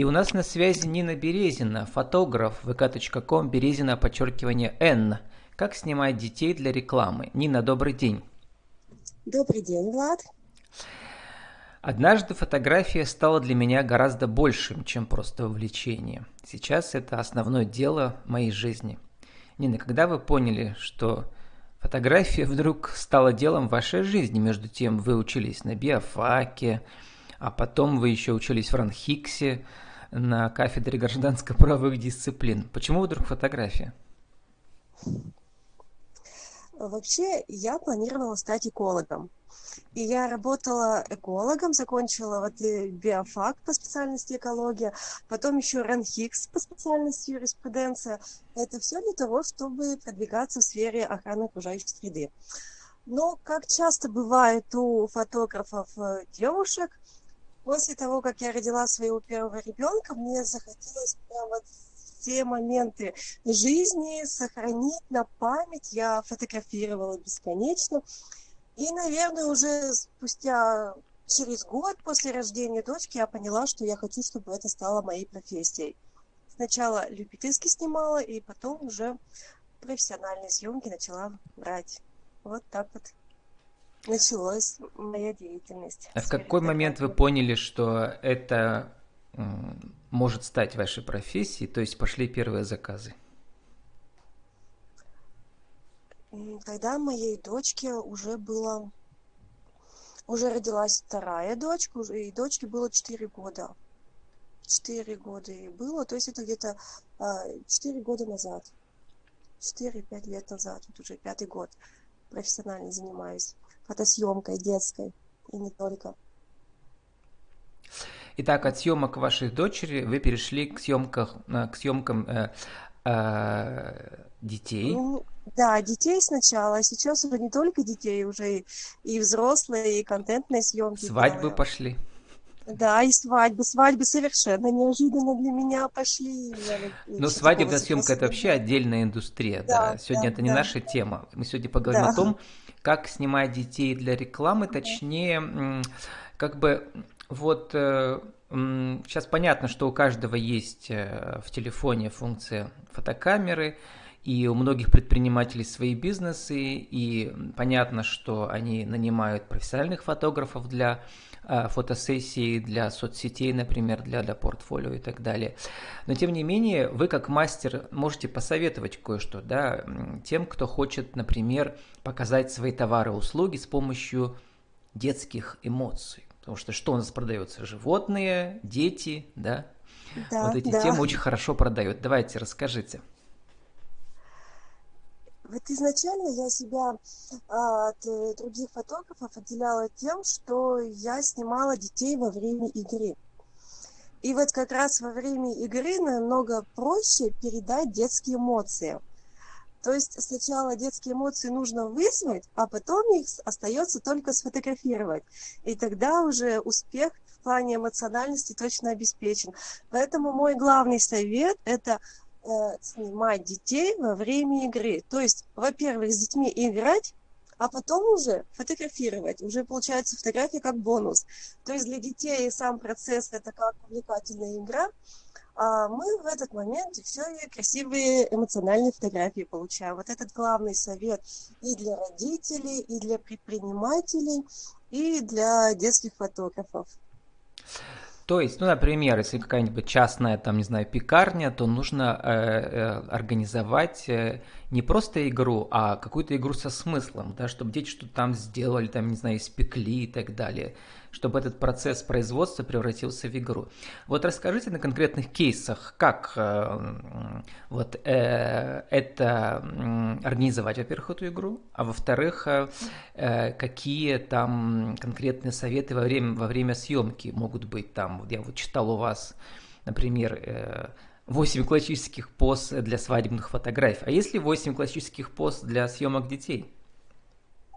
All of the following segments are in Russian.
И у нас на связи Нина Березина, фотограф, vk.com, Березина, подчеркивание Н. Как снимать детей для рекламы? Нина, добрый день. Добрый день, Влад. Однажды фотография стала для меня гораздо большим, чем просто увлечение. Сейчас это основное дело моей жизни. Нина, когда вы поняли, что фотография вдруг стала делом вашей жизни, между тем вы учились на биофаке, а потом вы еще учились в Ранхиксе на кафедре гражданско-правовых дисциплин. Почему вдруг фотография? Вообще, я планировала стать экологом. И я работала экологом, закончила вот биофак по специальности экология, потом еще РАНХИКС по специальности юриспруденция. Это все для того, чтобы продвигаться в сфере охраны окружающей среды. Но, как часто бывает у фотографов э, девушек, после того, как я родила своего первого ребенка, мне захотелось прям вот все моменты жизни сохранить на память. Я фотографировала бесконечно. И, наверное, уже спустя через год после рождения дочки я поняла, что я хочу, чтобы это стало моей профессией. Сначала любительски снимала, и потом уже профессиональные съемки начала брать. Вот так вот началась моя деятельность. А в какой момент вы поняли, что это может стать вашей профессией, то есть пошли первые заказы? Когда моей дочке уже было... Уже родилась вторая дочка, и дочке было 4 года. 4 года ей было, то есть это где-то 4 а, года назад. 4-5 лет назад, вот уже пятый год профессионально занимаюсь фотосъемкой детской и не только. Итак, от съемок вашей дочери вы перешли к съемкам, э, к съемкам э, э, детей. Ну, да, детей сначала, а сейчас уже не только детей, уже и, и взрослые, и контентные съемки. Свадьбы делаю. пошли. Да, и свадьбы. Свадьбы совершенно неожиданно для меня пошли. Ну, свадебная съемка это вообще отдельная индустрия. Да, да. Сегодня да, это не да. наша тема. Мы сегодня поговорим да. о том, как снимать детей для рекламы, точнее, как бы вот сейчас э, понятно, что у каждого есть э, в телефоне функция фотокамеры, и у многих предпринимателей свои бизнесы, и понятно, что они нанимают профессиональных фотографов для э, фотосессий, для соцсетей, например, для, для портфолио и так далее. Но тем не менее, вы как мастер можете посоветовать кое-что да, тем, кто хочет, например, показать свои товары и услуги с помощью детских эмоций. Потому что что у нас продается? Животные, дети, да? да вот эти да. темы очень хорошо продают. Давайте, расскажите. Вот изначально я себя а, от э, других фотографов отделяла тем, что я снимала детей во время игры. И вот как раз во время игры намного проще передать детские эмоции. То есть сначала детские эмоции нужно вызвать, а потом их остается только сфотографировать. И тогда уже успех в плане эмоциональности точно обеспечен. Поэтому мой главный совет – это снимать детей во время игры. То есть, во-первых, с детьми играть, а потом уже фотографировать. Уже получается фотография как бонус. То есть для детей сам процесс это как увлекательная игра, а мы в этот момент все красивые эмоциональные фотографии получаем. Вот этот главный совет и для родителей, и для предпринимателей, и для детских фотографов. То есть, ну, например, если какая-нибудь частная, там, не знаю, пекарня, то нужно э, э, организовать э, не просто игру, а какую-то игру со смыслом, да, чтобы дети что-то там сделали, там, не знаю, испекли и так далее чтобы этот процесс производства превратился в игру. Вот расскажите на конкретных кейсах, как э, вот э, это э, организовать, во-первых, эту игру, а во-вторых, э, э, какие там конкретные советы во время, во время съемки могут быть там. Я вот читал у вас, например, э, 8 классических поз для свадебных фотографий. А есть ли 8 классических поз для съемок детей?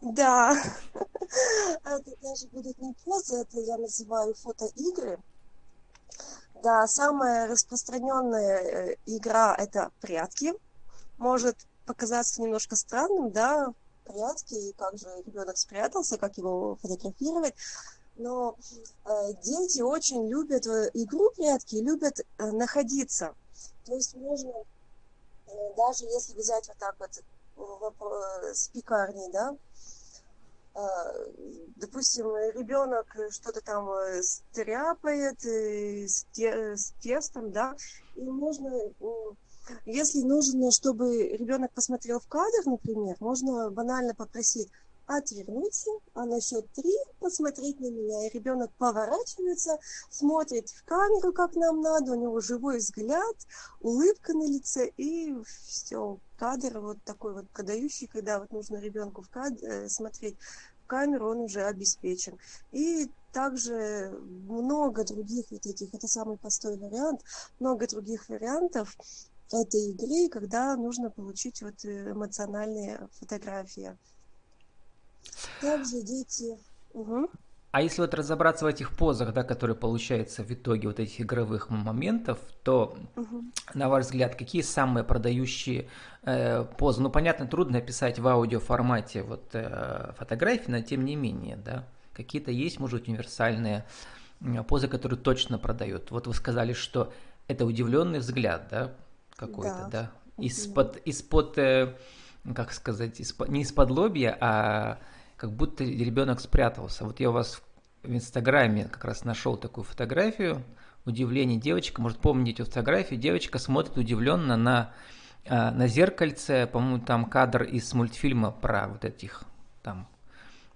Да, это даже будут не позы, это я называю фотоигры. Да, самая распространенная э, игра это прятки. Может показаться немножко странным, да, прятки, и как же ребенок спрятался, как его фотографировать. но э, дети очень любят э, игру прятки, любят э, находиться. То есть можно, э, даже если взять вот так вот э, с пекарней, да, э, допустим, ребенок что-то там э, стряпает э, с тестом, да, и можно, если нужно, чтобы ребенок посмотрел в кадр, например, можно банально попросить отвернуться, а на счет три посмотреть на меня. И ребенок поворачивается, смотрит в камеру, как нам надо, у него живой взгляд, улыбка на лице, и все, кадр вот такой вот продающий, когда вот нужно ребенку в кадр, э, смотреть в камеру, он уже обеспечен. И также много других вот этих, это самый простой вариант, много других вариантов этой игры, когда нужно получить вот э, эмоциональные фотографии. Также дети... Угу. А если вот разобраться в этих позах, да, которые получаются в итоге вот этих игровых моментов, то, угу. на ваш взгляд, какие самые продающие э, позы? Ну, понятно, трудно описать в аудиоформате вот э, фотографии, но тем не менее, да, какие-то есть, может, универсальные позы, которые точно продают. Вот вы сказали, что это удивленный взгляд, да, какой-то, да, да? из-под, из-под, э, как сказать, не из-под лобья, а как будто ребенок спрятался. Вот я у вас в Инстаграме как раз нашел такую фотографию. Удивление девочка, может помните эту фотографию, девочка смотрит удивленно на, а, на зеркальце, по-моему, там кадр из мультфильма про вот этих там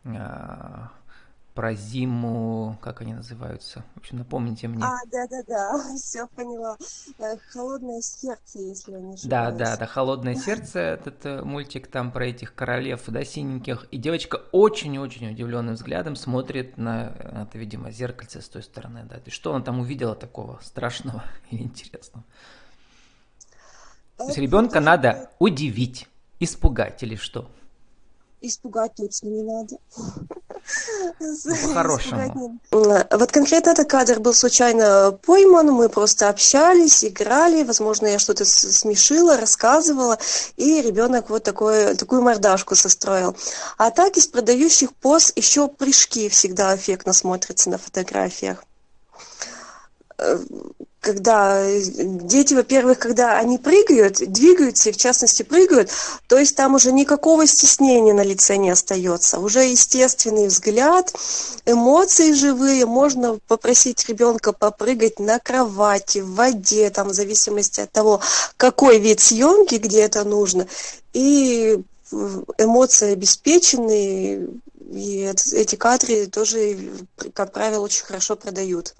а, про зиму, как они называются? В общем, напомните мне. А, да-да-да, все поняла. Э, холодное сердце, если я не ошибаюсь. Да, да, да, холодное сердце, этот э, мультик там про этих королев, да, синеньких. И девочка очень-очень удивленным взглядом смотрит на это, видимо, зеркальце с той стороны, да. И что она там увидела такого страшного или интересного? То есть ребенка надо удивить, испугать или что? Испугать точно не надо. Ну, по-хорошему. Вот конкретно этот кадр был случайно пойман, мы просто общались, играли, возможно, я что-то смешила, рассказывала, и ребенок вот такой, такую мордашку состроил. А так из продающих поз еще прыжки всегда эффектно смотрятся на фотографиях когда э, дети, во-первых, когда они прыгают, двигаются, и в частности прыгают, то есть там уже никакого стеснения на лице не остается. Уже естественный взгляд, эмоции живые. Можно попросить ребенка попрыгать на кровати, в воде, там, в зависимости от того, какой вид съемки, где это нужно. И эмоции обеспечены, и эти кадры тоже, как правило, очень хорошо продают.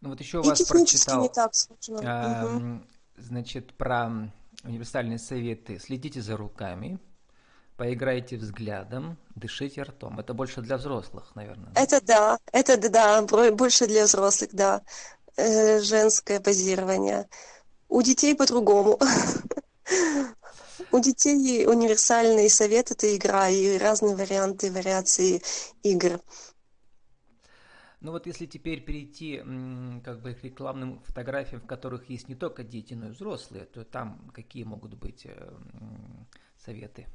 Ну вот еще у вас прочитал, не так сложно. Э, угу. значит, про универсальные советы. Следите за руками, поиграйте взглядом, дышите ртом. Это больше для взрослых, наверное. Это да, это да, больше для взрослых, да. Э, женское позирование. У детей по-другому. У детей универсальный совет – это игра и разные варианты, вариации игр. Ну вот если теперь перейти как бы к рекламным фотографиям, в которых есть не только дети, но и взрослые, то там какие могут быть э, советы?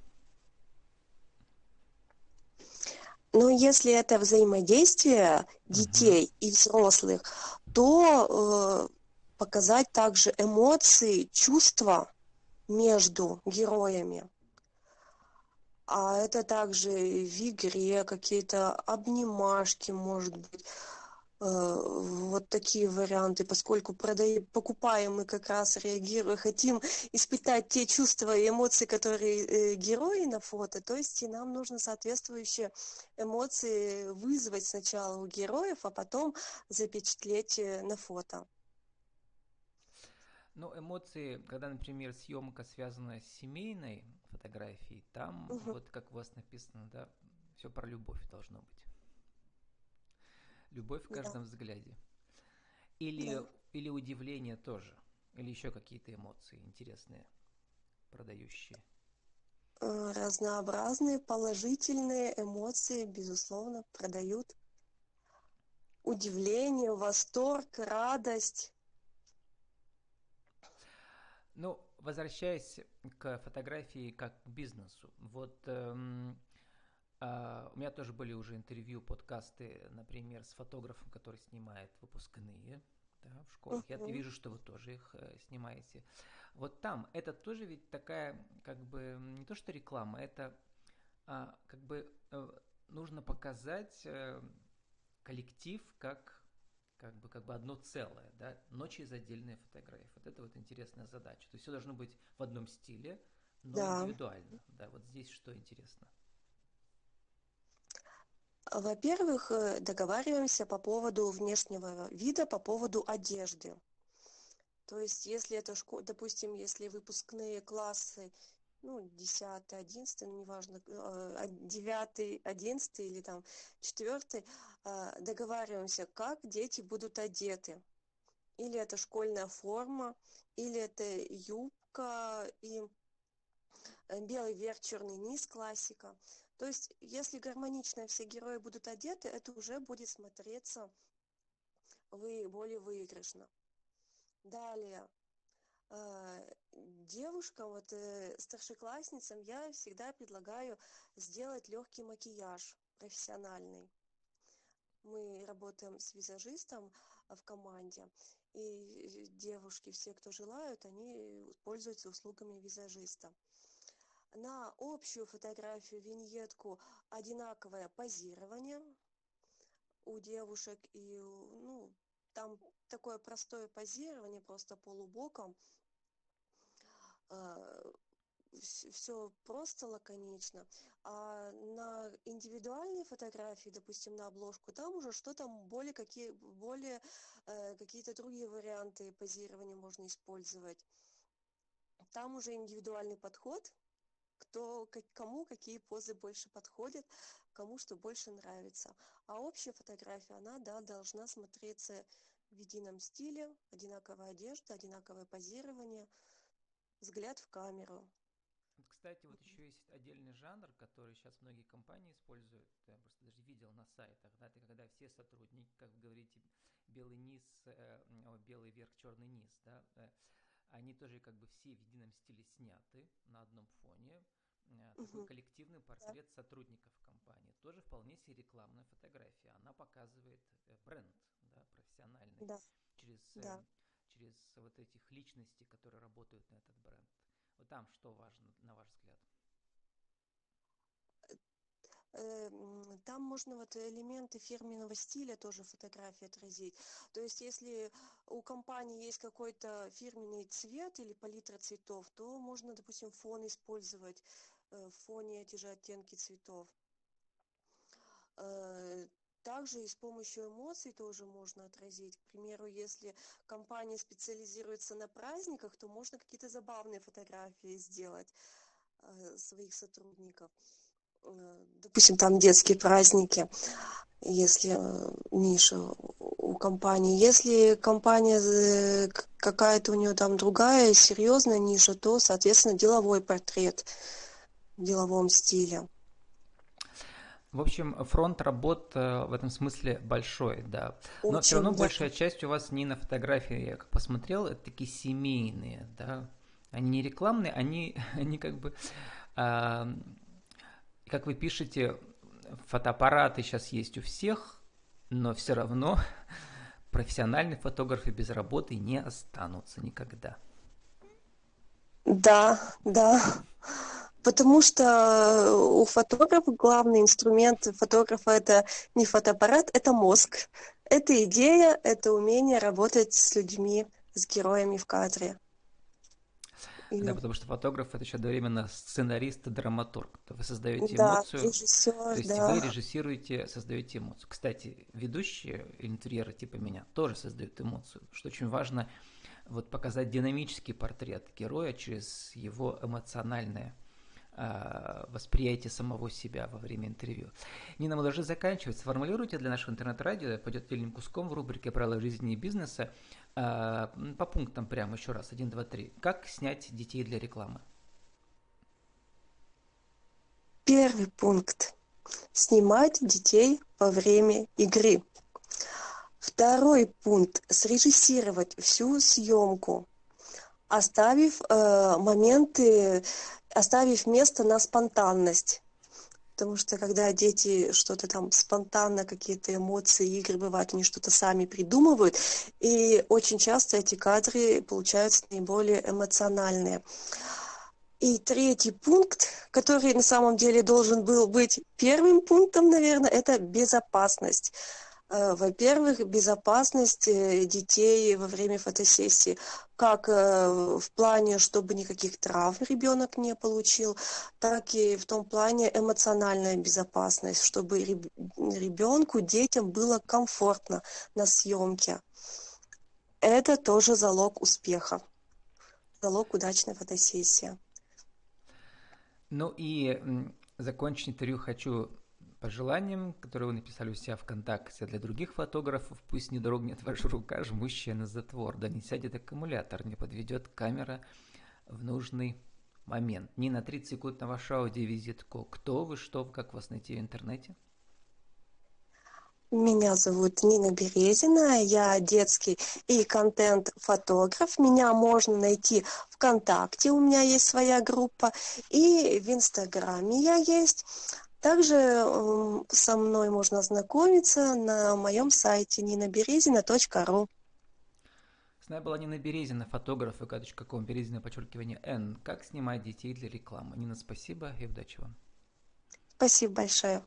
Ну, если это взаимодействие детей uh-huh. и взрослых, то э, показать также эмоции, чувства между героями а это также в игре какие-то обнимашки, может быть, э, вот такие варианты, поскольку продаем, покупаем мы как раз реагируем, хотим испытать те чувства и эмоции, которые э, герои на фото, то есть и нам нужно соответствующие эмоции вызвать сначала у героев, а потом запечатлеть э, на фото. Ну, эмоции, когда, например, съемка связана с семейной фотографией, там, угу. вот как у вас написано, да, все про любовь должно быть. Любовь в каждом да. взгляде. Или, да. или удивление тоже. Или еще какие-то эмоции интересные, продающие. Э, разнообразные положительные эмоции, безусловно, продают. Удивление, восторг, радость ну, возвращаясь к фотографии как к бизнесу, вот эм, а, у меня тоже были уже интервью, подкасты, например, с фотографом, который снимает выпускные да, в школах. Uh-huh. Я вижу, что вы тоже их э, снимаете. Вот там это тоже ведь такая, как бы, не то что реклама, это а, как бы э, нужно показать э, коллектив как как бы, как бы одно целое, да, но через отдельные фотографии. Вот это вот интересная задача. То есть все должно быть в одном стиле, но да. индивидуально. Да, вот здесь что интересно. Во-первых, э, договариваемся по поводу внешнего вида, по поводу одежды. То есть, если это, школа, допустим, если выпускные классы, ну, 10, 11, ну, неважно, 9, а, 11 или там 4, а, договариваемся, как дети будут одеты. Или это школьная форма, или это юбка и э, белый верх, черный низ, классика. То есть, если гармонично все герои будут одеты, это уже будет смотреться вы, более выигрышно. Далее, э, девушкам, вот э, старшеклассницам я всегда предлагаю сделать легкий макияж профессиональный. Мы работаем с визажистом в команде, и девушки, все, кто желают, они пользуются услугами визажиста на общую фотографию, виньетку одинаковое позирование у девушек и ну там такое простое позирование просто полубоком а, все просто лаконично а на индивидуальные фотографии допустим на обложку там уже что то более какие более э, какие-то другие варианты позирования можно использовать там уже индивидуальный подход кто, кому какие позы больше подходят, кому что больше нравится. А общая фотография, она, да, должна смотреться в едином стиле, одинаковая одежда, одинаковое позирование, взгляд в камеру. Кстати, вот еще есть отдельный жанр, который сейчас многие компании используют. Я просто даже видел на сайтах, да, это когда все сотрудники, как вы говорите, белый низ, э, белый верх, черный низ, да, э, они тоже как бы все в едином стиле сняты на одном фоне. Э, такой угу. коллективный портрет да. сотрудников компании. Тоже вполне себе рекламная фотография. Она показывает бренд, да, профессиональный. Да. Через, да. Э, через вот этих личностей, которые работают на этот бренд. Вот там что важно, на ваш взгляд? Эм, там можно вот элементы фирменного стиля тоже фотографии отразить. То есть если у компании есть какой-то фирменный цвет или палитра цветов, то можно, допустим, фон использовать э, в фоне эти же оттенки цветов. Также и с помощью эмоций тоже можно отразить. К примеру, если компания специализируется на праздниках, то можно какие-то забавные фотографии сделать э, своих сотрудников. Э, допустим, там детские праздники, если э, ниша у компании. Если компания какая-то у нее там другая, серьезная ниша, то, соответственно, деловой портрет в деловом стиле. В общем, фронт работ в этом смысле большой, да. Но Очень, все равно да. большая часть у вас не на фотографии, я как посмотрел, это такие семейные, да. Они не рекламные, они, они как бы а, как вы пишете, фотоаппараты сейчас есть у всех, но все равно профессиональные фотографы без работы не останутся никогда. Да, да. Потому что у фотографа главный инструмент фотографа это не фотоаппарат, это мозг. Это идея, это умение работать с людьми, с героями в кадре. Да, потому что фотограф это еще одновременно сценарист и драматург. Вы создаете да, эмоцию. Режиссер, то есть да. вы режиссируете, создаете эмоцию. Кстати, ведущие интерьеры типа меня тоже создают эмоцию, что очень важно вот показать динамический портрет героя через его эмоциональное восприятие самого себя во время интервью. Нина, мы должны заканчивать. Сформулируйте для нашего интернет-радио, пойдет отдельным куском в рубрике «Правила жизни и бизнеса» а, по пунктам прямо еще раз, 1, 2, 3. Как снять детей для рекламы? Первый пункт. Снимать детей во время игры. Второй пункт. Срежиссировать всю съемку оставив э, моменты, оставив место на спонтанность. потому что когда дети что-то там спонтанно, какие-то эмоции, игры бывают, они что-то сами придумывают, и очень часто эти кадры получаются наиболее эмоциональные. И третий пункт, который на самом деле должен был быть первым пунктом, наверное, это безопасность. Э, во-первых, безопасность э, детей во время фотосессии, как э, в плане, чтобы никаких травм ребенок не получил, так и в том плане эмоциональная безопасность, чтобы ребенку, детям было комфортно на съемке. Это тоже залог успеха, залог удачной фотосессии. Ну и закончить интервью хочу пожеланием, которое вы написали у себя ВКонтакте для других фотографов. Пусть не дрогнет ваша рука, жмущая на затвор, да не сядет аккумулятор, не подведет камера в нужный момент. Нина, 30 секунд на вашу аудиовизитку. Кто вы, что как вас найти в интернете? Меня зовут Нина Березина, я детский и контент-фотограф. Меня можно найти ВКонтакте, у меня есть своя группа, и в Инстаграме я есть. Также эм, со мной можно ознакомиться на моем сайте ninabерезина.ру. С нами была Нина Березина, фотограф vk.com, Березина, подчеркивание N. Как снимать детей для рекламы. Нина, спасибо и удачи вам. Спасибо большое.